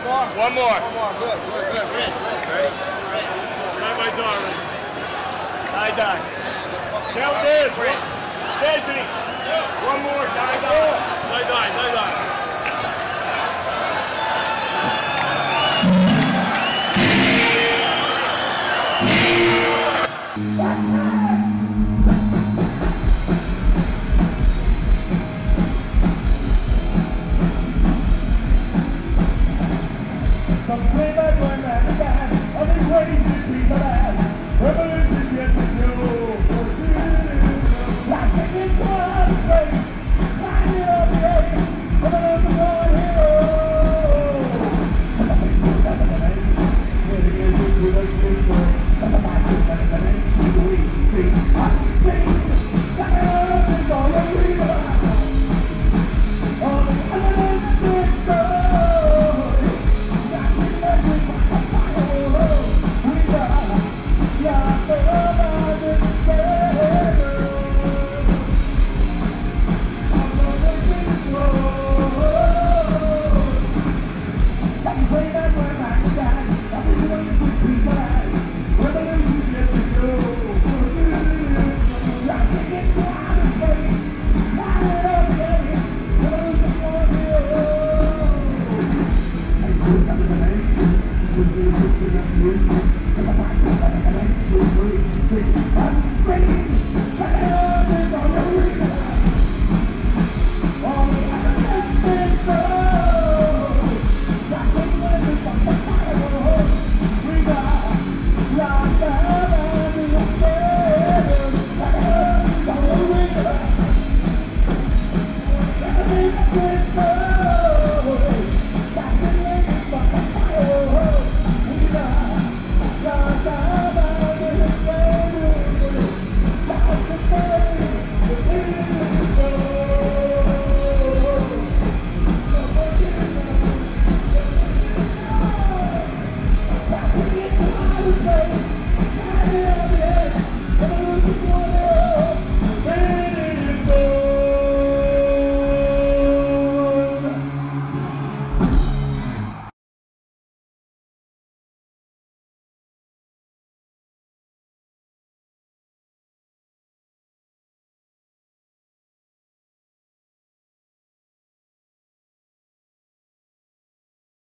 One more. One more. One more. Good, good, good. Ready. Ready? Bye, my darling. Die, die. Count this. Desi. One more. Die, die. Die, die, die, die. Some play by one a man, I'm crazy piece of man.